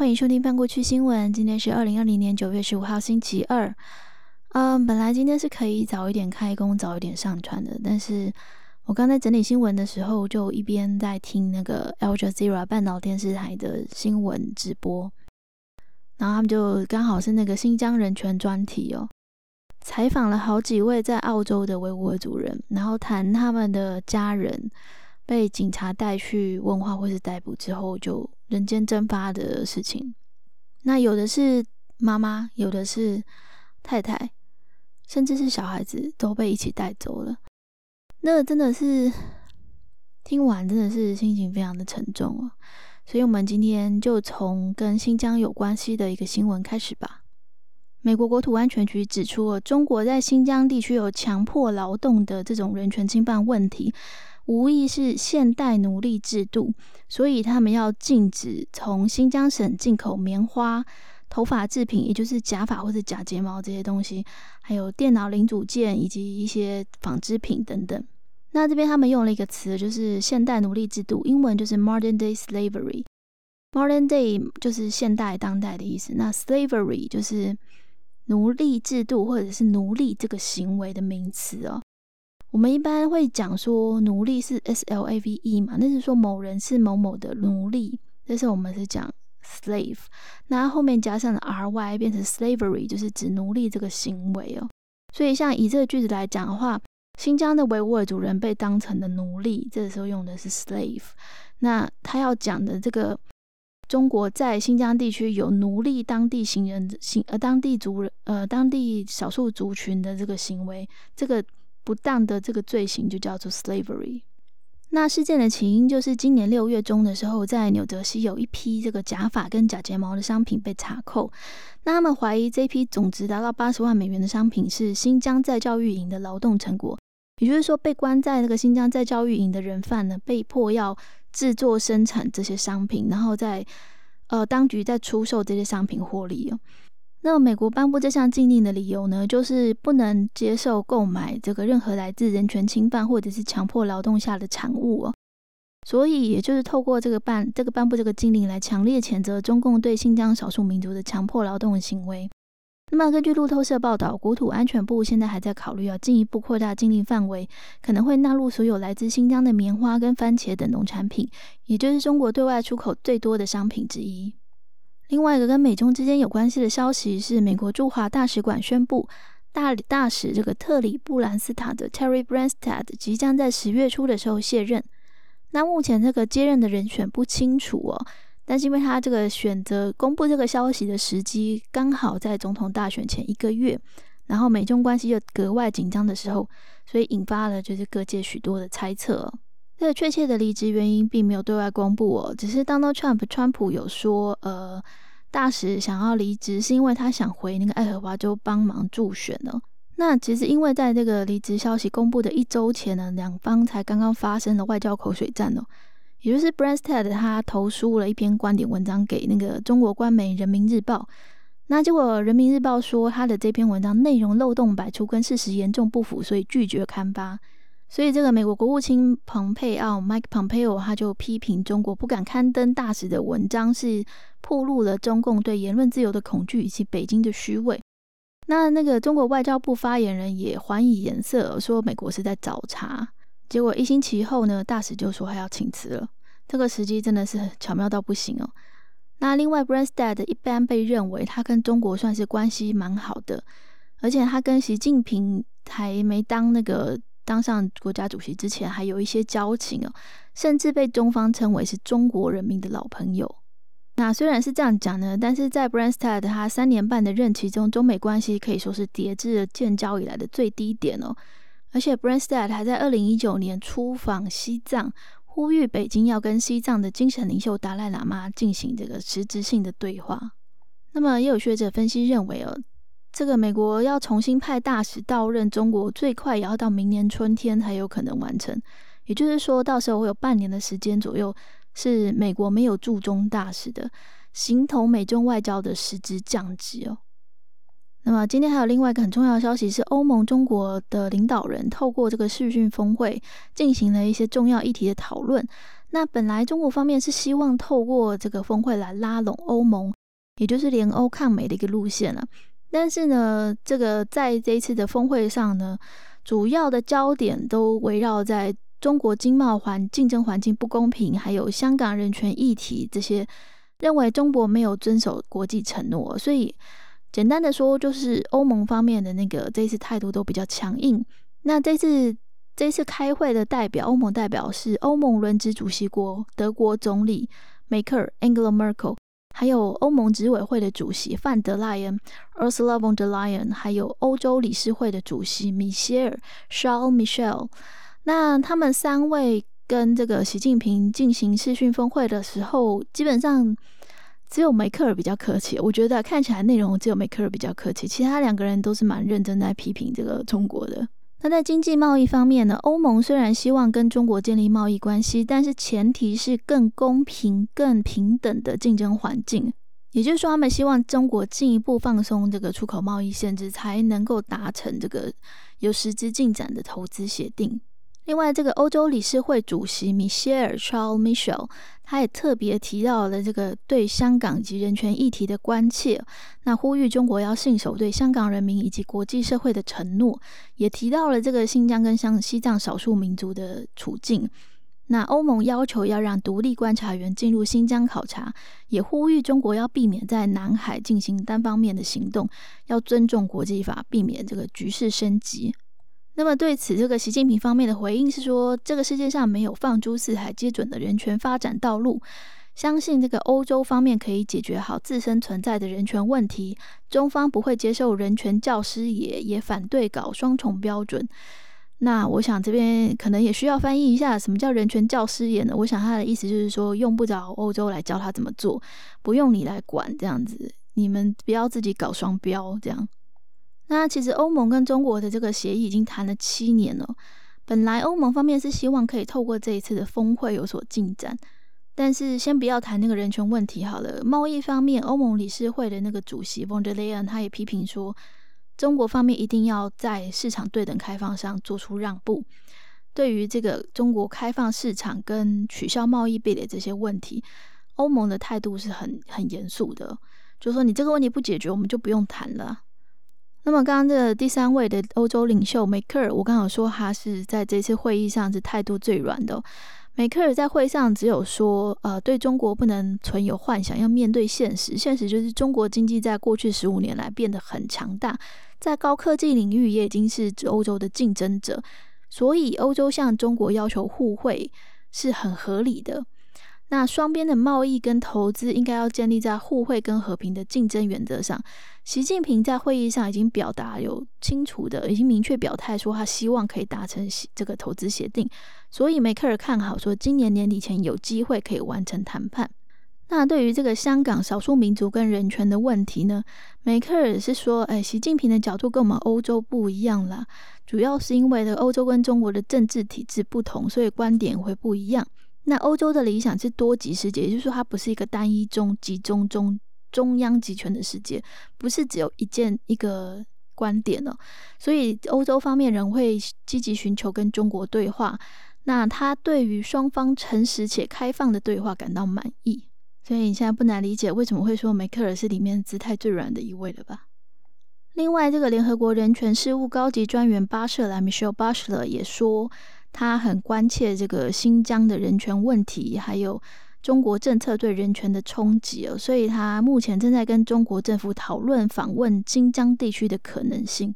欢迎收听翻过去新闻。今天是二零二零年九月十五号，星期二。嗯，本来今天是可以早一点开工、早一点上传的，但是我刚在整理新闻的时候，就一边在听那个 Al Jazeera 半岛电视台的新闻直播，然后他们就刚好是那个新疆人权专题哦，采访了好几位在澳洲的维吾尔族人，然后谈他们的家人被警察带去问话或是逮捕之后就人间蒸发的事情。那有的是妈妈，有的是太太。甚至是小孩子都被一起带走了，那真的是听完真的是心情非常的沉重哦。所以，我们今天就从跟新疆有关系的一个新闻开始吧。美国国土安全局指出，中国在新疆地区有强迫劳动的这种人权侵犯问题，无疑是现代奴隶制度，所以他们要禁止从新疆省进口棉花。头发制品，也就是假发或者假睫毛这些东西，还有电脑零组件以及一些纺织品等等。那这边他们用了一个词，就是现代奴隶制度，英文就是 modern day slavery。modern day 就是现代、当代的意思。那 slavery 就是奴隶制度或者是奴隶这个行为的名词哦。我们一般会讲说奴隶是 S L A V E 嘛，那是说某人是某某的奴隶，但是我们是讲。slave，那后面加上了 ry，变成 slavery，就是指奴隶这个行为哦。所以像以这个句子来讲的话，新疆的维吾尔族人被当成了奴隶，这时候用的是 slave。那他要讲的这个中国在新疆地区有奴隶当地行人行呃当地族人呃当地少数族群的这个行为，这个不当的这个罪行就叫做 slavery。那事件的起因就是今年六月中的时候，在纽泽西有一批这个假发跟假睫毛的商品被查扣。那他们怀疑这批总值达到八十万美元的商品是新疆在教育营的劳动成果，也就是说，被关在那个新疆在教育营的人犯呢，被迫要制作生产这些商品，然后在呃当局在出售这些商品获利哦。那美国颁布这项禁令的理由呢，就是不能接受购买这个任何来自人权侵犯或者是强迫劳动下的产物哦。所以，也就是透过这个办这个颁布这个禁令来强烈谴责中共对新疆少数民族的强迫劳动行为。那么，根据路透社报道，国土安全部现在还在考虑要进一步扩大禁令范围，可能会纳入所有来自新疆的棉花跟番茄等农产品，也就是中国对外出口最多的商品之一。另外一个跟美中之间有关系的消息是，美国驻华大使馆宣布，大大使这个特里布兰斯塔的 Terry Branstad 即将在十月初的时候卸任。那目前这个接任的人选不清楚哦，但是因为他这个选择公布这个消息的时机刚好在总统大选前一个月，然后美中关系又格外紧张的时候，所以引发了就是各界许多的猜测。这个确切的离职原因并没有对外公布哦，只是 Donald Trump 川普有说，呃，大使想要离职是因为他想回那个爱荷华州帮忙助选呢。那其实因为在这个离职消息公布的一周前呢，两方才刚刚发生了外交口水战哦，也就是 Branstad 他投书了一篇观点文章给那个中国官媒人民日报，那结果人民日报说他的这篇文章内容漏洞百出，跟事实严重不符，所以拒绝刊发。所以，这个美国国务卿蓬佩奥 （Mike Pompeo） 他就批评中国不敢刊登大使的文章，是暴露了中共对言论自由的恐惧以及北京的虚伪。那那个中国外交部发言人也还以颜色，说美国是在找茬。结果一星期后呢，大使就说他要请辞了。这个时机真的是巧妙到不行哦。那另外 b r a n s t a d 一般被认为他跟中国算是关系蛮好的，而且他跟习近平还没当那个。当上国家主席之前，还有一些交情哦，甚至被中方称为是中国人民的老朋友。那虽然是这样讲呢，但是在 Branstad 他三年半的任期中，中美关系可以说是跌至了建交以来的最低点哦。而且 Branstad 还在二零一九年出访西藏，呼吁北京要跟西藏的精神领袖达赖喇嘛进行这个实质性的对话。那么，也有学者分析认为哦。这个美国要重新派大使到任中国，最快也要到明年春天才有可能完成。也就是说，到时候会有半年的时间左右，是美国没有驻中大使的，形同美中外交的实质降级哦。那么今天还有另外一个很重要的消息是，欧盟中国的领导人透过这个视讯峰会进行了一些重要议题的讨论。那本来中国方面是希望透过这个峰会来拉拢欧盟，也就是联欧抗美的一个路线了。但是呢，这个在这一次的峰会上呢，主要的焦点都围绕在中国经贸环竞争环境不公平，还有香港人权议题这些，认为中国没有遵守国际承诺，所以简单的说，就是欧盟方面的那个这次态度都比较强硬。那这次这次开会的代表，欧盟代表是欧盟轮值主席国德国总理梅克尔 （Angela Merkel）。还有欧盟执委会的主席范德赖恩 （Ursula von der Leyen），还有欧洲理事会的主席米歇尔 （Charles Michel）。那他们三位跟这个习近平进行视讯峰会的时候，基本上只有梅克尔比较客气。我觉得看起来内容只有梅克尔比较客气，其他两个人都是蛮认真在批评这个中国的。那在经济贸易方面呢？欧盟虽然希望跟中国建立贸易关系，但是前提是更公平、更平等的竞争环境。也就是说，他们希望中国进一步放松这个出口贸易限制，才能够达成这个有实质进展的投资协定。另外，这个欧洲理事会主席米歇尔 （Charles Michel） 他也特别提到了这个对香港及人权议题的关切，那呼吁中国要信守对香港人民以及国际社会的承诺，也提到了这个新疆跟香西藏少数民族的处境。那欧盟要求要让独立观察员进入新疆考察，也呼吁中国要避免在南海进行单方面的行动，要尊重国际法，避免这个局势升级。那么对此，这个习近平方面的回应是说，这个世界上没有放诸四海皆准的人权发展道路，相信这个欧洲方面可以解决好自身存在的人权问题，中方不会接受人权教师也也反对搞双重标准。那我想这边可能也需要翻译一下，什么叫人权教师也呢？我想他的意思就是说，用不着欧洲来教他怎么做，不用你来管这样子，你们不要自己搞双标这样。那其实欧盟跟中国的这个协议已经谈了七年了。本来欧盟方面是希望可以透过这一次的峰会有所进展，但是先不要谈那个人权问题好了。贸易方面，欧盟理事会的那个主席 von der Leyen 他也批评说，中国方面一定要在市场对等开放上做出让步。对于这个中国开放市场跟取消贸易壁垒这些问题，欧盟的态度是很很严肃的，就说你这个问题不解决，我们就不用谈了。那么，刚刚这第三位的欧洲领袖梅克尔，我刚好说他是在这次会议上是态度最软的。梅克尔在会上只有说，呃，对中国不能存有幻想，要面对现实。现实就是中国经济在过去十五年来变得很强大，在高科技领域也已经是欧洲的竞争者，所以欧洲向中国要求互惠是很合理的。那双边的贸易跟投资应该要建立在互惠跟和平的竞争原则上。习近平在会议上已经表达有清楚的，已经明确表态说他希望可以达成这个投资协定。所以梅克尔看好说今年年底前有机会可以完成谈判。那对于这个香港少数民族跟人权的问题呢，梅克尔是说，哎，习近平的角度跟我们欧洲不一样啦，主要是因为呢欧洲跟中国的政治体制不同，所以观点会不一样。那欧洲的理想是多极世界，也就是说，它不是一个单一中集中中中央集权的世界，不是只有一件一个观点哦。所以，欧洲方面仍会积极寻求跟中国对话。那他对于双方诚实且开放的对话感到满意。所以，你现在不难理解为什么会说梅克尔是里面姿态最软的一位了吧？另外，这个联合国人权事务高级专员巴舍莱 （Michelle Bachelet） 也说。他很关切这个新疆的人权问题，还有中国政策对人权的冲击哦，所以他目前正在跟中国政府讨论访问新疆地区的可能性。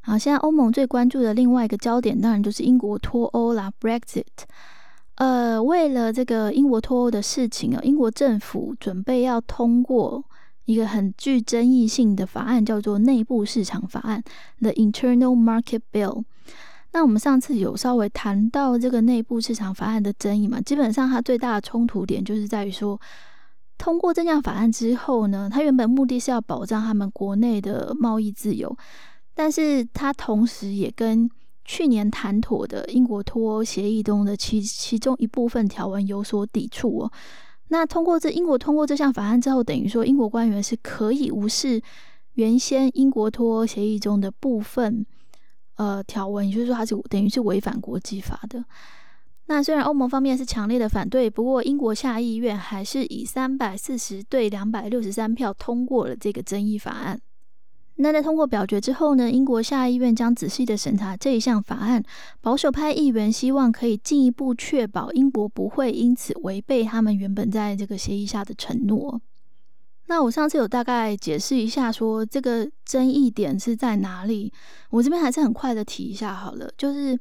好，现在欧盟最关注的另外一个焦点，当然就是英国脱欧啦 （Brexit）。呃，为了这个英国脱欧的事情啊，英国政府准备要通过一个很具争议性的法案，叫做内部市场法案 （The Internal Market Bill）。那我们上次有稍微谈到这个内部市场法案的争议嘛？基本上它最大的冲突点就是在于说，通过这项法案之后呢，它原本目的是要保障他们国内的贸易自由，但是它同时也跟去年谈妥的英国脱欧协议中的其其中一部分条文有所抵触哦。那通过这英国通过这项法案之后，等于说英国官员是可以无视。原先英国脱欧协议中的部分呃条文，也就是说它是等于是违反国际法的。那虽然欧盟方面是强烈的反对，不过英国下议院还是以三百四十对两百六十三票通过了这个争议法案。那在通过表决之后呢，英国下议院将仔细的审查这一项法案。保守派议员希望可以进一步确保英国不会因此违背他们原本在这个协议下的承诺。那我上次有大概解释一下，说这个争议点是在哪里。我这边还是很快的提一下好了，就是。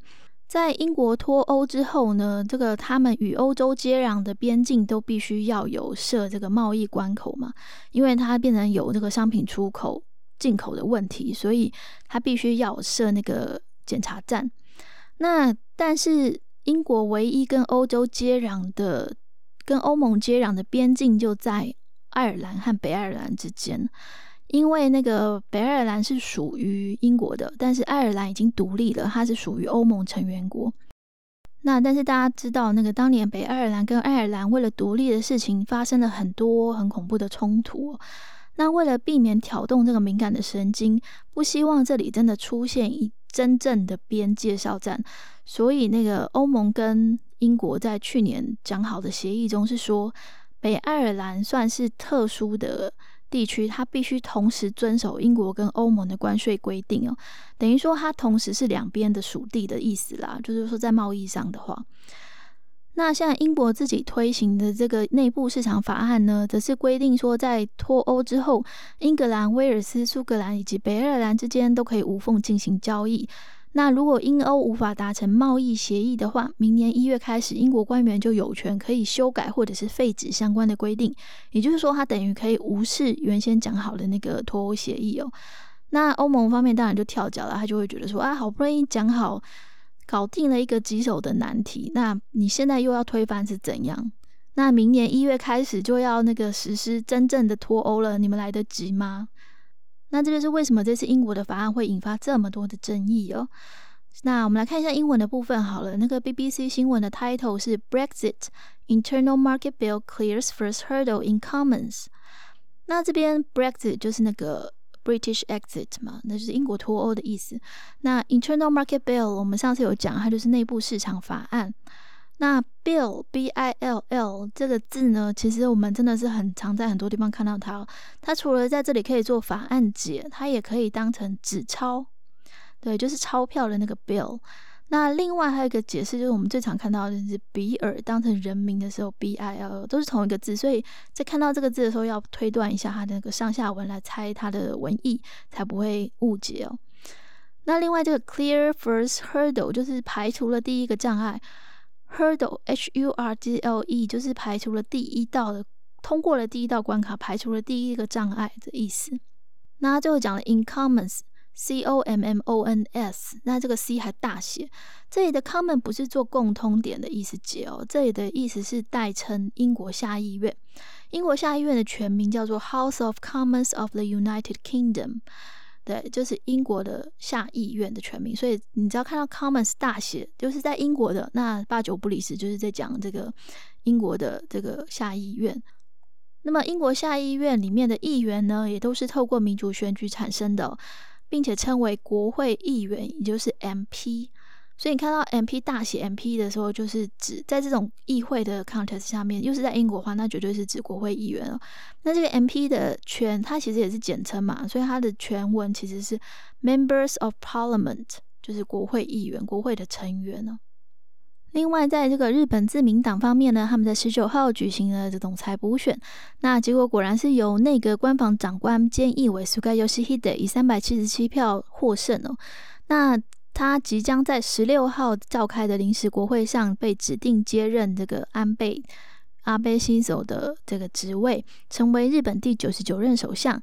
在英国脱欧之后呢，这个他们与欧洲接壤的边境都必须要有设这个贸易关口嘛，因为它变成有这个商品出口进口的问题，所以它必须要设那个检查站。那但是英国唯一跟欧洲接壤的、跟欧盟接壤的边境就在爱尔兰和北爱尔兰之间。因为那个北爱尔兰是属于英国的，但是爱尔兰已经独立了，它是属于欧盟成员国。那但是大家知道，那个当年北爱尔兰跟爱尔兰为了独立的事情发生了很多很恐怖的冲突。那为了避免挑动这个敏感的神经，不希望这里真的出现一真正的边界哨站，所以那个欧盟跟英国在去年讲好的协议中是说，北爱尔兰算是特殊的。地区，它必须同时遵守英国跟欧盟的关税规定哦，等于说它同时是两边的属地的意思啦。就是说，在贸易上的话，那现在英国自己推行的这个内部市场法案呢，则是规定说，在脱欧之后，英格兰、威尔斯、苏格兰以及北爱尔兰之间都可以无缝进行交易。那如果英欧无法达成贸易协议的话，明年一月开始，英国官员就有权可以修改或者是废止相关的规定。也就是说，他等于可以无视原先讲好的那个脱欧协议哦。那欧盟方面当然就跳脚了，他就会觉得说啊，好不容易讲好，搞定了一个棘手的难题，那你现在又要推翻是怎样？那明年一月开始就要那个实施真正的脱欧了，你们来得及吗？那这就是为什么这次英国的法案会引发这么多的争议哦。那我们来看一下英文的部分好了。那个 BBC 新闻的 title 是 Brexit Internal Market Bill Clears First Hurdle in Commons。那这边 Brexit 就是那个 British Exit 嘛，那就是英国脱欧的意思。那 Internal Market Bill 我们上次有讲，它就是内部市场法案。那 bill b i l l 这个字呢，其实我们真的是很常在很多地方看到它。它除了在这里可以做法案解，它也可以当成纸钞，对，就是钞票的那个 bill。那另外还有一个解释，就是我们最常看到的是比尔当成人名的时候，b i l 都是同一个字，所以在看到这个字的时候，要推断一下它的那个上下文来猜它的文意，才不会误解哦。那另外这个 clear first hurdle 就是排除了第一个障碍。Hurdle H U R D L E 就是排除了第一道的，通过了第一道关卡，排除了第一个障碍的意思。那最后讲了 In Commons C O M M O N S，那这个 C 还大写。这里的 Common 不是做共通点的意思解哦，这里的意思是代称英国下议院。英国下议院的全名叫做 House of Commons of the United Kingdom。对，就是英国的下议院的全名，所以你只要看到 Commons 大写，就是在英国的，那八九不离十，就是在讲这个英国的这个下议院。那么英国下议院里面的议员呢，也都是透过民主选举产生的，并且称为国会议员，也就是 MP。所以你看到 M P 大写 M P 的时候，就是指在这种议会的 context 下面，又是在英国话，那绝对是指国会议员哦。那这个 M P 的全，它其实也是简称嘛，所以它的全文其实是 Members of Parliament，就是国会议员、国会的成员哦。另外，在这个日本自民党方面呢，他们在十九号举行了这总裁补选，那结果果然是由内阁官房长官菅义伟 Suga Yoshihide 以三百七十七票获胜哦。那他即将在十六号召开的临时国会上被指定接任这个安倍阿倍新手的这个职位，成为日本第九十九任首相，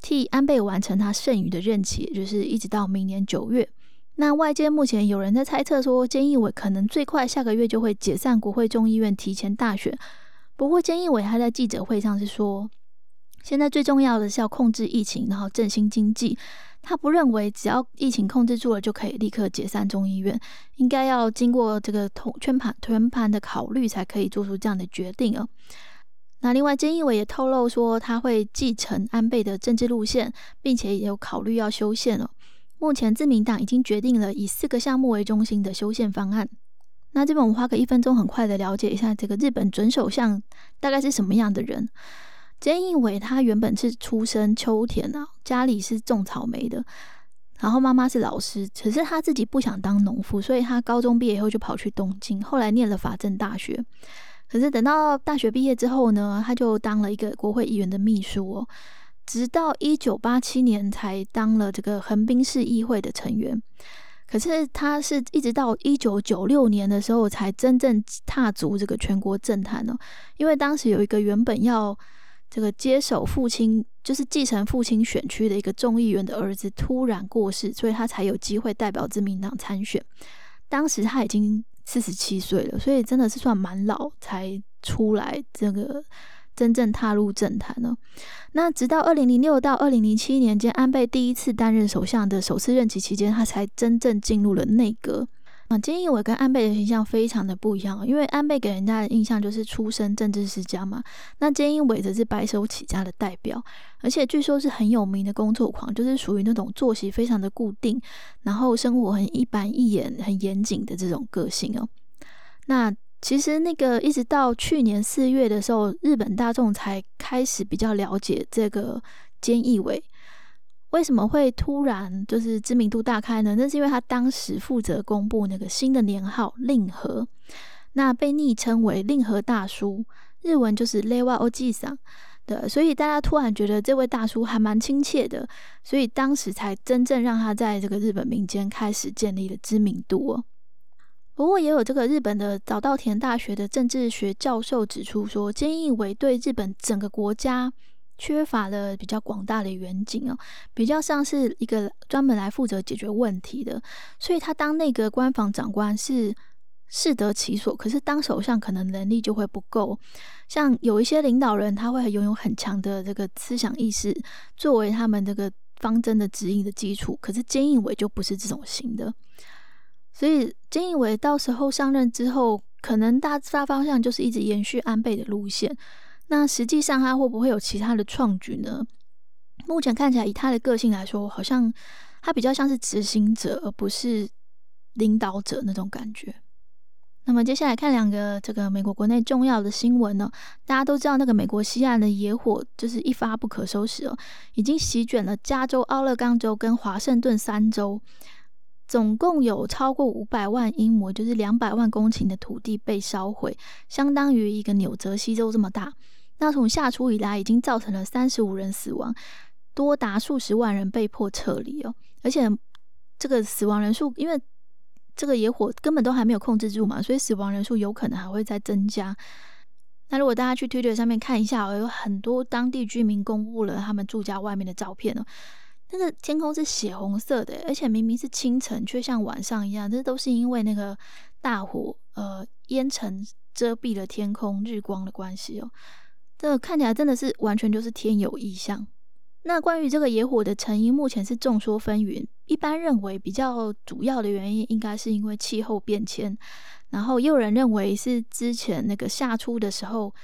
替安倍完成他剩余的任期，就是一直到明年九月。那外界目前有人在猜测说，菅义伟可能最快下个月就会解散国会众议院，提前大选。不过，菅义伟还在记者会上是说，现在最重要的是要控制疫情，然后振兴经济。他不认为只要疫情控制住了就可以立刻解散众议院，应该要经过这个通全盘全盘的考虑才可以做出这样的决定哦。那另外，菅义伟也透露说，他会继承安倍的政治路线，并且也有考虑要修宪了。目前自民党已经决定了以四个项目为中心的修宪方案。那这边我们花个一分钟，很快的了解一下这个日本准首相大概是什么样的人。菅义伟他原本是出身秋田啊，家里是种草莓的，然后妈妈是老师，可是他自己不想当农夫，所以他高中毕业以后就跑去东京，后来念了法政大学。可是等到大学毕业之后呢，他就当了一个国会议员的秘书哦，直到一九八七年才当了这个横滨市议会的成员。可是他是一直到一九九六年的时候才真正踏足这个全国政坛哦，因为当时有一个原本要这个接手父亲，就是继承父亲选区的一个众议员的儿子突然过世，所以他才有机会代表自民党参选。当时他已经。四十七岁了，所以真的是算蛮老才出来这个真正踏入政坛呢。那直到二零零六到二零零七年间，安倍第一次担任首相的首次任期期间，他才真正进入了内阁。啊，菅义伟跟安倍的形象非常的不一样，因为安倍给人家的印象就是出身政治世家嘛，那菅义伟则是白手起家的代表，而且据说是很有名的工作狂，就是属于那种作息非常的固定，然后生活很一板一眼、很严谨的这种个性哦。那其实那个一直到去年四月的时候，日本大众才开始比较了解这个菅义伟。为什么会突然就是知名度大开呢？那是因为他当时负责公布那个新的年号令和，那被昵称为令和大叔，日文就是 Lewa Oji 桑的，所以大家突然觉得这位大叔还蛮亲切的，所以当时才真正让他在这个日本民间开始建立了知名度哦。不过也有这个日本的早稻田大学的政治学教授指出说，菅义伟对日本整个国家。缺乏了比较广大的远景哦，比较像是一个专门来负责解决问题的，所以他当那个官房长官是适得其所。可是当首相可能能力就会不够，像有一些领导人他会拥有很强的这个思想意识，作为他们这个方针的指引的基础。可是菅义伟就不是这种型的，所以菅义伟到时候上任之后，可能大大方向就是一直延续安倍的路线。那实际上他会不会有其他的创举呢？目前看起来，以他的个性来说，好像他比较像是执行者，而不是领导者那种感觉。那么接下来看两个这个美国国内重要的新闻呢？大家都知道，那个美国西岸的野火就是一发不可收拾哦，已经席卷了加州、奥勒冈州跟华盛顿三州，总共有超过五百万英亩，就是两百万公顷的土地被烧毁，相当于一个纽泽西州这么大。那从夏初以来，已经造成了三十五人死亡，多达数十万人被迫撤离哦。而且这个死亡人数，因为这个野火根本都还没有控制住嘛，所以死亡人数有可能还会再增加。那如果大家去 Twitter 上面看一下哦，有很多当地居民公布了他们住家外面的照片哦。那个天空是血红色的，而且明明是清晨，却像晚上一样。这都是因为那个大火，呃，烟尘遮蔽了天空日光的关系哦。这看起来真的是完全就是天有异象。那关于这个野火的成因，目前是众说纷纭。一般认为比较主要的原因应该是因为气候变迁，然后也有人认为是之前那个夏初的时候，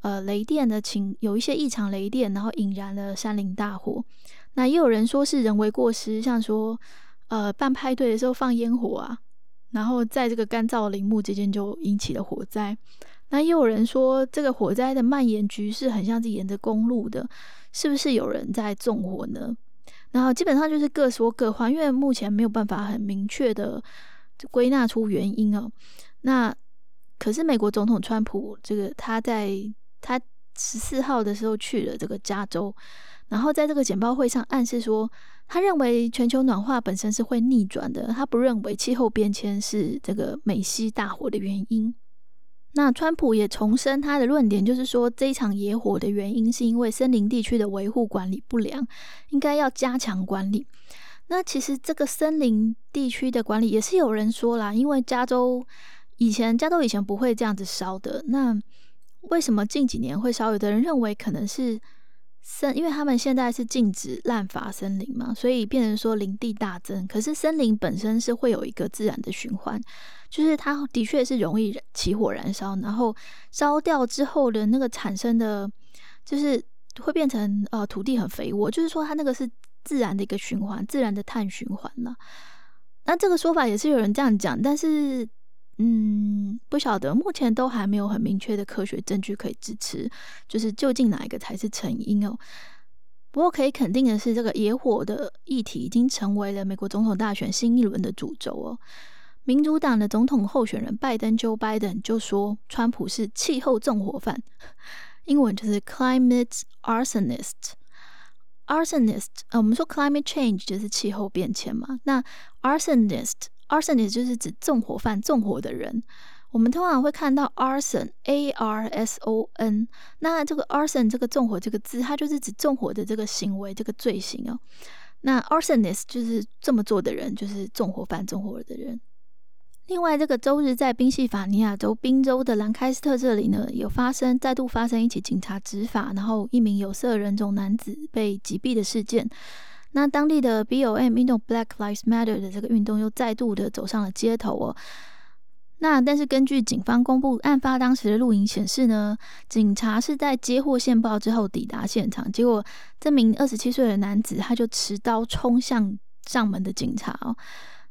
呃，雷电的情有一些异常雷电，然后引燃了山林大火。那也有人说是人为过失，像说呃办派对的时候放烟火啊，然后在这个干燥林木之间就引起了火灾。那又有人说，这个火灾的蔓延局势很像是沿着公路的，是不是有人在纵火呢？然后基本上就是各说各话，因为目前没有办法很明确的归纳出原因哦。那可是美国总统川普这个他在他十四号的时候去了这个加州，然后在这个简报会上暗示说，他认为全球暖化本身是会逆转的，他不认为气候变迁是这个美西大火的原因。那川普也重申他的论点，就是说这一场野火的原因是因为森林地区的维护管理不良，应该要加强管理。那其实这个森林地区的管理也是有人说啦，因为加州以前加州以前不会这样子烧的，那为什么近几年会烧？有的人认为可能是森，因为他们现在是禁止滥伐森林嘛，所以变成说林地大增。可是森林本身是会有一个自然的循环，就是它的确是容易起火燃烧，然后烧掉之后的那个产生的，就是会变成呃土地很肥沃，就是说它那个是自然的一个循环，自然的碳循环了。那这个说法也是有人这样讲，但是。嗯，不晓得，目前都还没有很明确的科学证据可以支持，就是究竟哪一个才是成因哦。不过可以肯定的是，这个野火的议题已经成为了美国总统大选新一轮的主轴哦。民主党的总统候选人拜登 （Joe Biden） 就说，川普是气候纵火犯，英文就是 climate arsonist。arsonist，呃，我们说 climate change 就是气候变迁嘛，那 arsonist。Arsonist 就是指纵火犯、纵火的人。我们通常会看到 arson，a r s o n。那这个 arson 这个纵火这个字，它就是指纵火的这个行为、这个罪行哦。那 arsonist 就是这么做的人，就是纵火犯、纵火的人。另外，这个周日在宾夕法尼亚州宾州的兰开斯特这里呢，有发生再度发生一起警察执法，然后一名有色人种男子被击毙的事件。那当地的 BOM 运动 Black Lives Matter 的这个运动又再度的走上了街头哦。那但是根据警方公布案发当时的录影显示呢，警察是在接获线报之后抵达现场，结果这名二十七岁的男子他就持刀冲向上门的警察哦。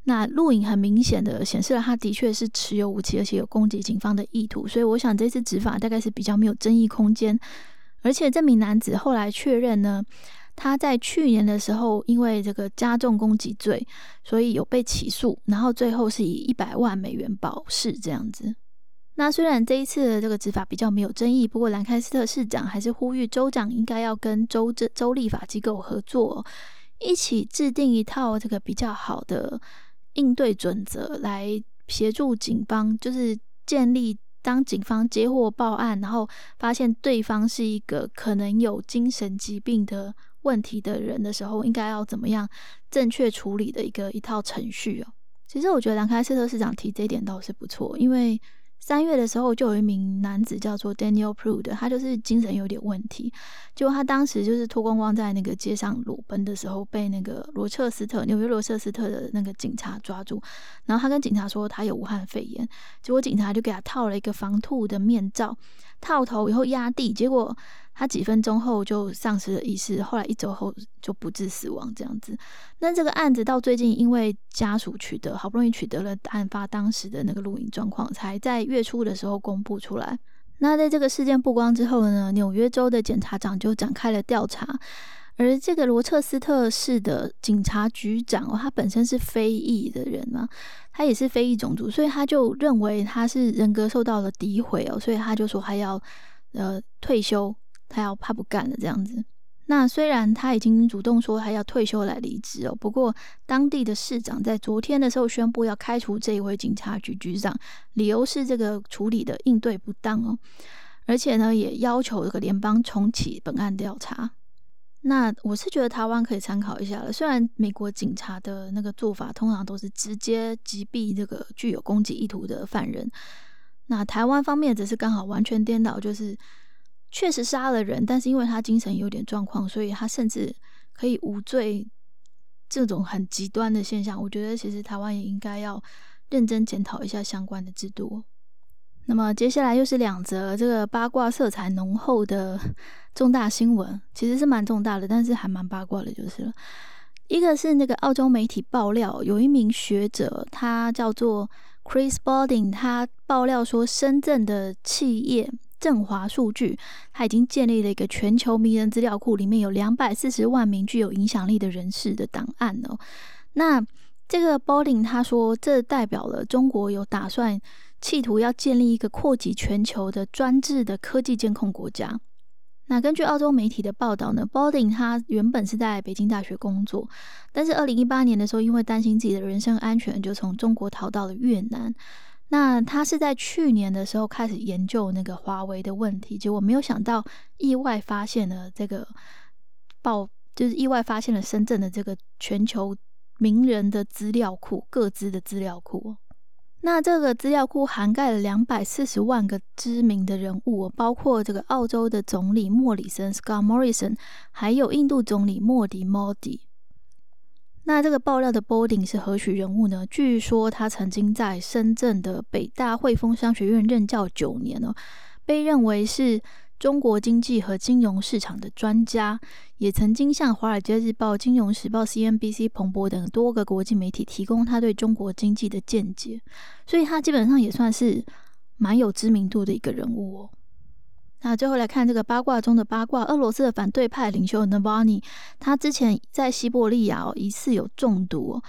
那录影很明显的显示了他的确是持有武器，而且有攻击警方的意图，所以我想这次执法大概是比较没有争议空间。而且这名男子后来确认呢。他在去年的时候，因为这个加重攻击罪，所以有被起诉，然后最后是以一百万美元保释这样子。那虽然这一次的这个执法比较没有争议，不过兰开斯特市长还是呼吁州长应该要跟州州立法机构合作，一起制定一套这个比较好的应对准则，来协助警方，就是建立当警方接获报案，然后发现对方是一个可能有精神疾病的。问题的人的时候，应该要怎么样正确处理的一个一套程序哦。其实我觉得兰开斯特市长提这一点倒是不错，因为。三月的时候，就有一名男子叫做 Daniel Prude，他就是精神有点问题。就他当时就是脱光光在那个街上裸奔的时候，被那个罗彻斯特纽约罗彻斯特的那个警察抓住。然后他跟警察说他有武汉肺炎，结果警察就给他套了一个防吐的面罩，套头以后压地，结果他几分钟后就丧失了意识，后来一周后就不治死亡这样子。那这个案子到最近，因为家属取得好不容易取得了案发当时的那个录影状况，才在月初的时候公布出来。那在这个事件曝光之后呢，纽约州的检察长就展开了调查。而这个罗彻斯特市的警察局长哦，他本身是非裔的人嘛，他也是非裔种族，所以他就认为他是人格受到了诋毁哦，所以他就说他要呃退休，他要怕不干了这样子。那虽然他已经主动说他要退休来离职哦，不过当地的市长在昨天的时候宣布要开除这一位警察局局长，理由是这个处理的应对不当哦，而且呢也要求这个联邦重启本案调查。那我是觉得台湾可以参考一下了，虽然美国警察的那个做法通常都是直接击毙这个具有攻击意图的犯人，那台湾方面则是刚好完全颠倒，就是。确实杀了人，但是因为他精神有点状况，所以他甚至可以无罪。这种很极端的现象，我觉得其实台湾也应该要认真检讨一下相关的制度。那么接下来又是两则这个八卦色彩浓厚的 重大新闻，其实是蛮重大的，但是还蛮八卦的，就是了。一个是那个澳洲媒体爆料，有一名学者，他叫做 Chris Bolding，他爆料说深圳的企业。振华数据，它已经建立了一个全球名人资料库，里面有两百四十万名具有影响力的人士的档案哦。那这个 Bolding 他说，这代表了中国有打算企图要建立一个扩及全球的专制的科技监控国家。那根据澳洲媒体的报道呢，Balding 他原本是在北京大学工作，但是二零一八年的时候，因为担心自己的人身安全，就从中国逃到了越南。那他是在去年的时候开始研究那个华为的问题，结果没有想到意外发现了这个报，就是意外发现了深圳的这个全球名人的资料库，各自的资料库。那这个资料库涵盖了两百四十万个知名的人物，包括这个澳洲的总理莫里森 （Scott Morrison），还有印度总理莫迪 （Modi）。那这个爆料的 Boarding 是何许人物呢？据说他曾经在深圳的北大汇丰商学院任教九年哦，被认为是。中国经济和金融市场的专家，也曾经向《华尔街日报》、《金融时报》、CNBC、彭博等多个国际媒体提供他对中国经济的见解，所以他基本上也算是蛮有知名度的一个人物哦。那最后来看这个八卦中的八卦，俄罗斯的反对派领袖 Navalny，他之前在西伯利亚疑似有中毒。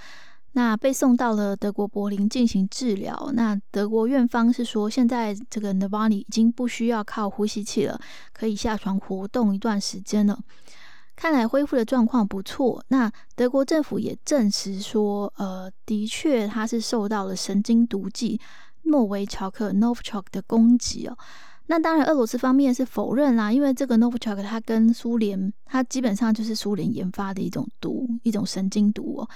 那被送到了德国柏林进行治疗。那德国院方是说，现在这个 Navani 已经不需要靠呼吸器了，可以下床活动一段时间了。看来恢复的状况不错。那德国政府也证实说，呃，的确他是受到了神经毒剂诺维乔克 Novichok 的攻击哦。那当然，俄罗斯方面是否认啦，因为这个 Novichok 它跟苏联，它基本上就是苏联研发的一种毒，一种神经毒哦。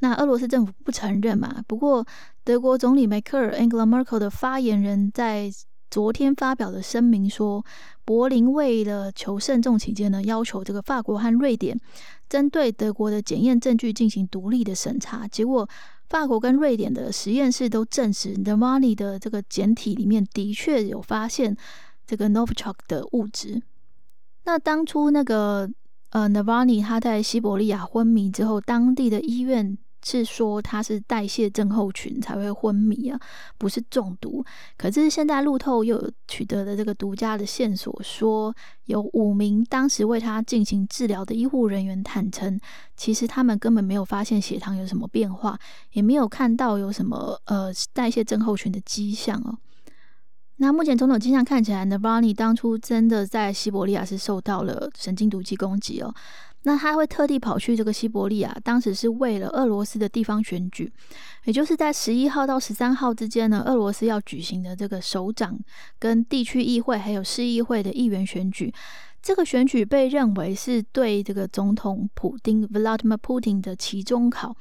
那俄罗斯政府不承认嘛？不过德国总理梅克尔 （Angela Merkel） 的发言人在昨天发表的声明说，柏林为了求慎重起见呢，要求这个法国和瑞典针对德国的检验证据进行独立的审查。结果，法国跟瑞典的实验室都证实，Nevani 的这个简体里面的确有发现这个 Novichok 的物质。那当初那个呃 n a v a n y 他在西伯利亚昏迷之后，当地的医院。是说他是代谢症候群才会昏迷啊，不是中毒。可是现在路透又有取得了这个独家的线索，说有五名当时为他进行治疗的医护人员坦诚，其实他们根本没有发现血糖有什么变化，也没有看到有什么呃代谢症候群的迹象哦。那目前种种迹象看起来呢 b a r n y 当初真的在西伯利亚是受到了神经毒剂攻击哦。那他会特地跑去这个西伯利亚，当时是为了俄罗斯的地方选举，也就是在十一号到十三号之间呢，俄罗斯要举行的这个首长跟地区议会还有市议会的议员选举。这个选举被认为是对这个总统普丁 （Vladimir Putin） 的期中考，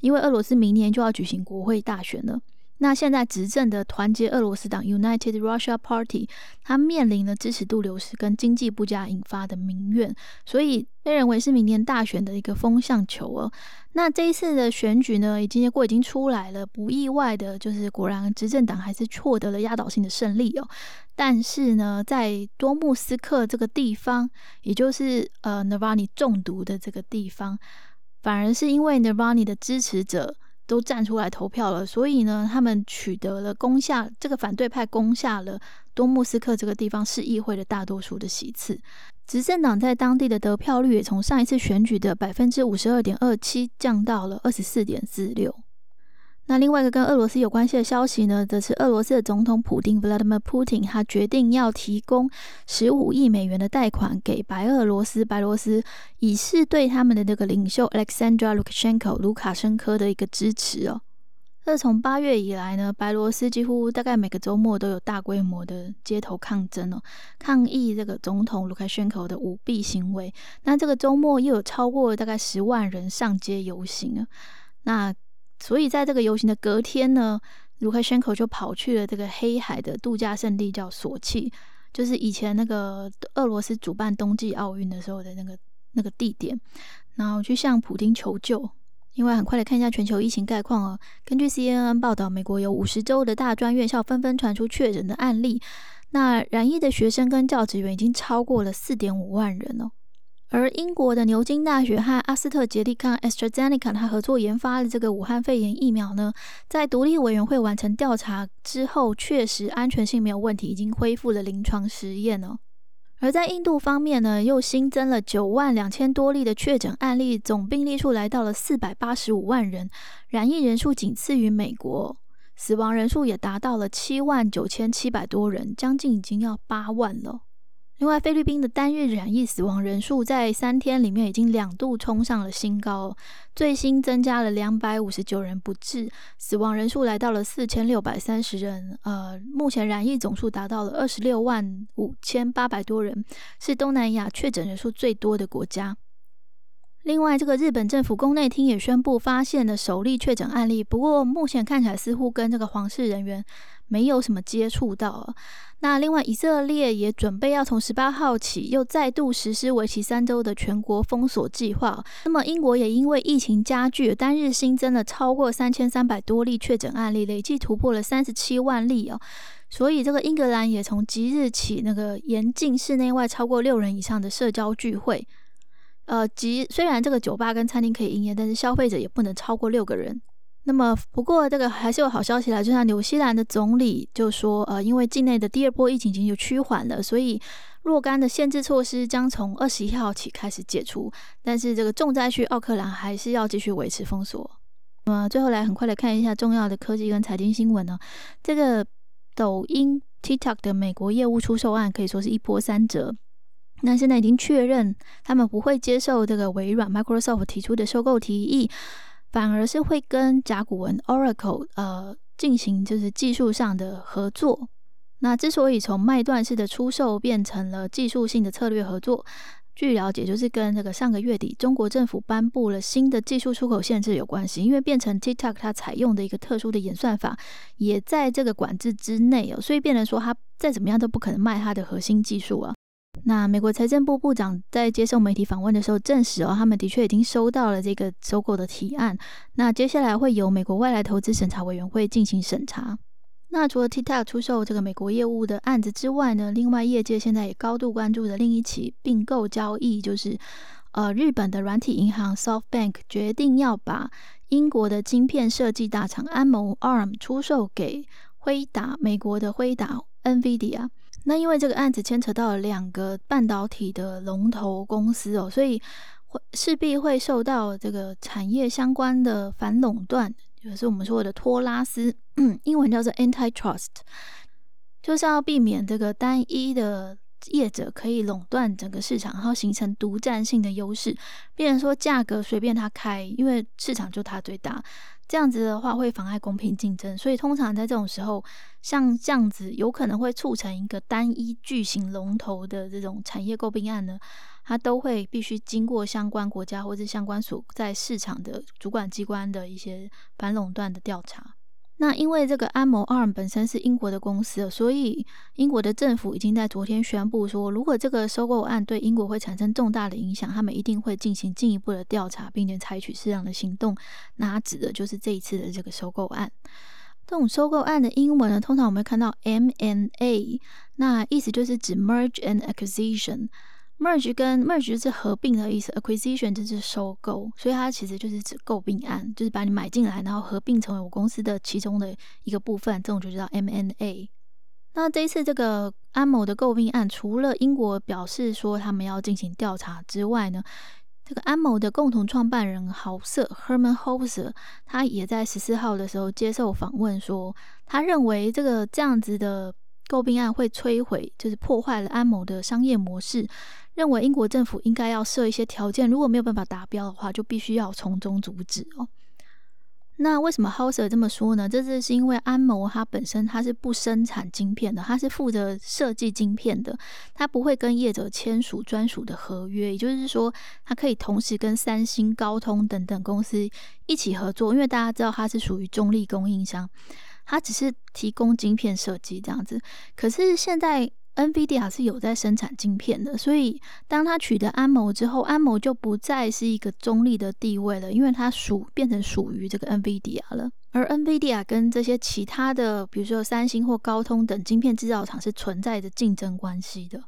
因为俄罗斯明年就要举行国会大选了。那现在执政的团结俄罗斯党 （United Russia Party） 它面临了支持度流失跟经济不佳引发的民怨，所以被认为是明年大选的一个风向球哦。那这一次的选举呢，已经结果已经出来了，不意外的就是果然执政党还是获得了压倒性的胜利哦。但是呢，在多姆斯克这个地方，也就是呃 Navalny 中毒的这个地方，反而是因为 Navalny 的支持者。都站出来投票了，所以呢，他们取得了攻下这个反对派攻下了多姆斯克这个地方市议会的大多数的席次。执政党在当地的得票率也从上一次选举的百分之五十二点二七降到了二十四点四六。那另外一个跟俄罗斯有关系的消息呢，则是俄罗斯的总统普丁 （Vladimir Putin） 他决定要提供十五亿美元的贷款给白俄罗斯（白罗斯），以示对他们的这个领袖 Alexander Lukashenko（ 卢卡申科）的一个支持哦。这从八月以来呢，白罗斯几乎大概每个周末都有大规模的街头抗争哦，抗议这个总统卢卡申科的舞弊行为。那这个周末又有超过大概十万人上街游行啊，那。所以在这个游行的隔天呢，卢卡申科就跑去了这个黑海的度假胜地，叫索契，就是以前那个俄罗斯主办冬季奥运的时候的那个那个地点，然后去向普京求救。另外，很快来看一下全球疫情概况哦。根据 CNN 报道，美国有五十州的大专院校纷纷传出确诊的案例，那染疫的学生跟教职员已经超过了四点五万人哦。而英国的牛津大学和阿斯特捷利康 （AstraZeneca） 它合作研发的这个武汉肺炎疫苗呢，在独立委员会完成调查之后，确实安全性没有问题，已经恢复了临床实验哦。而在印度方面呢，又新增了九万两千多例的确诊案例，总病例数来到了四百八十五万人，染疫人数仅次于美国，死亡人数也达到了七万九千七百多人，将近已经要八万了。另外，菲律宾的单日染疫死亡人数在三天里面已经两度冲上了新高，最新增加了两百五十九人不治，死亡人数来到了四千六百三十人。呃，目前染疫总数达到了二十六万五千八百多人，是东南亚确诊人数最多的国家。另外，这个日本政府宫内厅也宣布发现了首例确诊案例，不过目前看起来似乎跟这个皇室人员没有什么接触到。那另外，以色列也准备要从十八号起又再度实施为期三周的全国封锁计划。那么，英国也因为疫情加剧，单日新增了超过三千三百多例确诊案例，累计突破了三十七万例哦。所以，这个英格兰也从即日起那个严禁室内外超过六人以上的社交聚会。呃，即虽然这个酒吧跟餐厅可以营业，但是消费者也不能超过六个人。那么，不过这个还是有好消息来，就像纽西兰的总理就说，呃，因为境内的第二波疫情已经有趋缓了，所以若干的限制措施将从二十一号起开始解除。但是这个重灾区奥克兰还是要继续维持封锁。那么最后来很快的看一下重要的科技跟财经新闻呢？这个抖音 TikTok 的美国业务出售案可以说是一波三折。那现在已经确认，他们不会接受这个微软 Microsoft 提出的收购提议，反而是会跟甲骨文 Oracle 呃进行就是技术上的合作。那之所以从卖断式的出售变成了技术性的策略合作，据了解就是跟这个上个月底中国政府颁布了新的技术出口限制有关系，因为变成 TikTok 它采用的一个特殊的演算法也在这个管制之内哦，所以变成说它再怎么样都不可能卖它的核心技术啊。那美国财政部部长在接受媒体访问的时候证实哦，他们的确已经收到了这个收购的提案。那接下来会由美国外来投资审查委员会进行审查。那除了 TikTok 出售这个美国业务的案子之外呢，另外业界现在也高度关注的另一起并购交易，就是呃日本的软体银行 SoftBank 决定要把英国的晶片设计大厂安谋 ARM 出售给辉达，美国的辉达 NVIDIA。那因为这个案子牵扯到了两个半导体的龙头公司哦，所以会势必会受到这个产业相关的反垄断，就是我们说的托拉斯，英文叫做 antitrust，就是要避免这个单一的业者可以垄断整个市场，然后形成独占性的优势，变成说价格随便他开，因为市场就他最大。这样子的话会妨碍公平竞争，所以通常在这种时候，像这样子有可能会促成一个单一巨型龙头的这种产业诟病案呢，它都会必须经过相关国家或者相关所在市场的主管机关的一些反垄断的调查。那因为这个安谋 ARM 本身是英国的公司，所以英国的政府已经在昨天宣布说，如果这个收购案对英国会产生重大的影响，他们一定会进行进一步的调查，并且采取适当的行动。那指的就是这一次的这个收购案。这种收购案的英文呢，通常我们会看到 M&A，那意思就是指 Merge and Acquisition。Merge 跟 merge 是合并的意思，acquisition 就是收购，所以它其实就是指购并案，就是把你买进来，然后合并成为我公司的其中的一个部分，这种就叫 M&A。那这一次这个安某的购并案，除了英国表示说他们要进行调查之外呢，这个安某的共同创办人豪瑟 Herman h o s e r 他也在十四号的时候接受访问说，他认为这个这样子的购并案会摧毁，就是破坏了安某的商业模式。认为英国政府应该要设一些条件，如果没有办法达标的话，就必须要从中阻止哦。那为什么 Hauser 这么说呢？这是是因为安谋它本身它是不生产晶片的，它是负责设计晶片的，它不会跟业者签署专属的合约，也就是说，它可以同时跟三星、高通等等公司一起合作，因为大家知道它是属于中立供应商，它只是提供晶片设计这样子。可是现在。NVIDIA 是有在生产晶片的，所以当它取得安谋之后，安谋就不再是一个中立的地位了，因为它属变成属于这个 NVIDIA 了。而 NVIDIA 跟这些其他的，比如说三星或高通等晶片制造厂是存在着竞争关系的。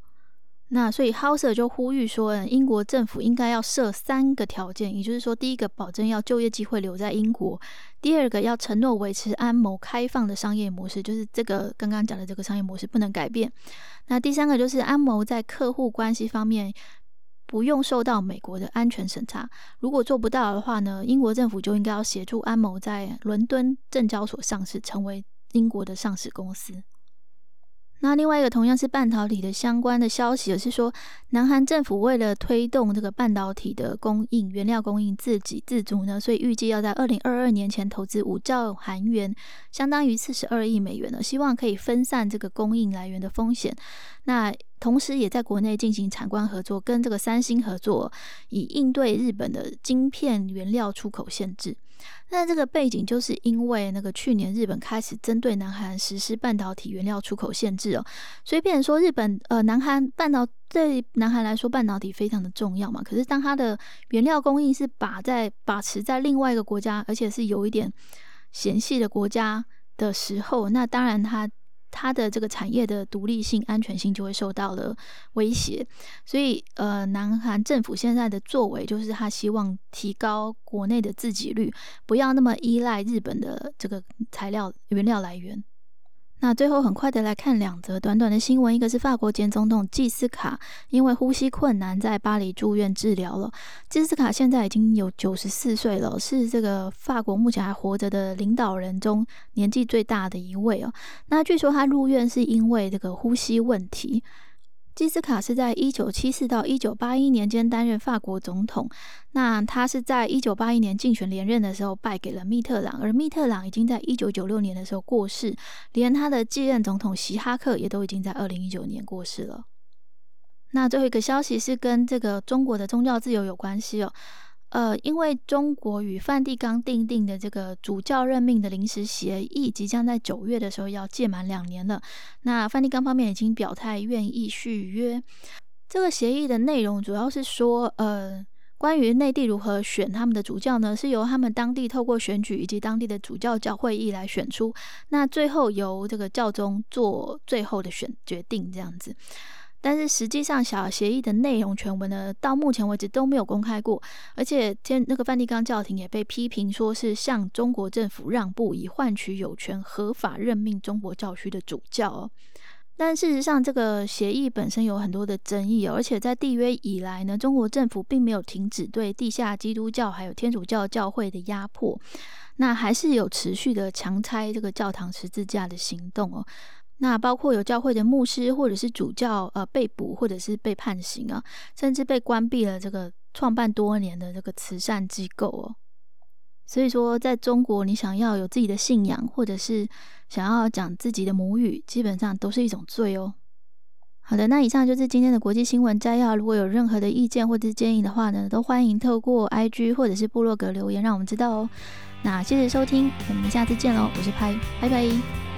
那所以 Houser 就呼吁说，英国政府应该要设三个条件，也就是说，第一个保证要就业机会留在英国；第二个要承诺维持安谋开放的商业模式，就是这个刚刚讲的这个商业模式不能改变；那第三个就是安谋在客户关系方面不用受到美国的安全审查。如果做不到的话呢，英国政府就应该要协助安谋在伦敦证交所上市，成为英国的上市公司。那另外一个同样是半导体的相关的消息，也是说，南韩政府为了推动这个半导体的供应原料供应自给自足呢，所以预计要在二零二二年前投资五兆韩元，相当于四十二亿美元呢，希望可以分散这个供应来源的风险。那同时也在国内进行产官合作，跟这个三星合作，以应对日本的晶片原料出口限制。那这个背景就是因为那个去年日本开始针对南韩实施半导体原料出口限制哦，所以变成说日本呃南韩半导对南韩来说半导体非常的重要嘛。可是当它的原料供应是把在把持在另外一个国家，而且是有一点嫌隙的国家的时候，那当然它。它的这个产业的独立性、安全性就会受到了威胁，所以呃，南韩政府现在的作为就是他希望提高国内的自给率，不要那么依赖日本的这个材料原料来源。那最后很快的来看两则短短的新闻，一个是法国前总统季斯卡因为呼吸困难在巴黎住院治疗了。季斯卡现在已经有九十四岁了，是这个法国目前还活着的领导人中年纪最大的一位哦。那据说他入院是因为这个呼吸问题。基斯卡是在一九七四到一九八一年间担任法国总统。那他是在一九八一年竞选连任的时候败给了密特朗，而密特朗已经在一九九六年的时候过世，连他的继任总统席哈克也都已经在二零一九年过世了。那最后一个消息是跟这个中国的宗教自由有关系哦。呃，因为中国与梵蒂冈订定的这个主教任命的临时协议，即将在九月的时候要届满两年了。那梵蒂冈方面已经表态愿意续约。这个协议的内容主要是说，呃，关于内地如何选他们的主教呢，是由他们当地透过选举以及当地的主教教会议来选出。那最后由这个教宗做最后的选决定，这样子。但是实际上，小协议的内容全文呢，到目前为止都没有公开过。而且，天那个梵蒂冈教廷也被批评说是向中国政府让步，以换取有权合法任命中国教区的主教哦。但事实上，这个协议本身有很多的争议，而且在缔约以来呢，中国政府并没有停止对地下基督教还有天主教教会的压迫，那还是有持续的强拆这个教堂十字架的行动哦。那包括有教会的牧师或者是主教呃被捕或者是被判刑啊，甚至被关闭了这个创办多年的这个慈善机构哦。所以说，在中国，你想要有自己的信仰，或者是想要讲自己的母语，基本上都是一种罪哦。好的，那以上就是今天的国际新闻摘要。如果有任何的意见或者是建议的话呢，都欢迎透过 IG 或者是部落格留言，让我们知道哦。那谢谢收听，我们下次见喽！我是拍，拜拜。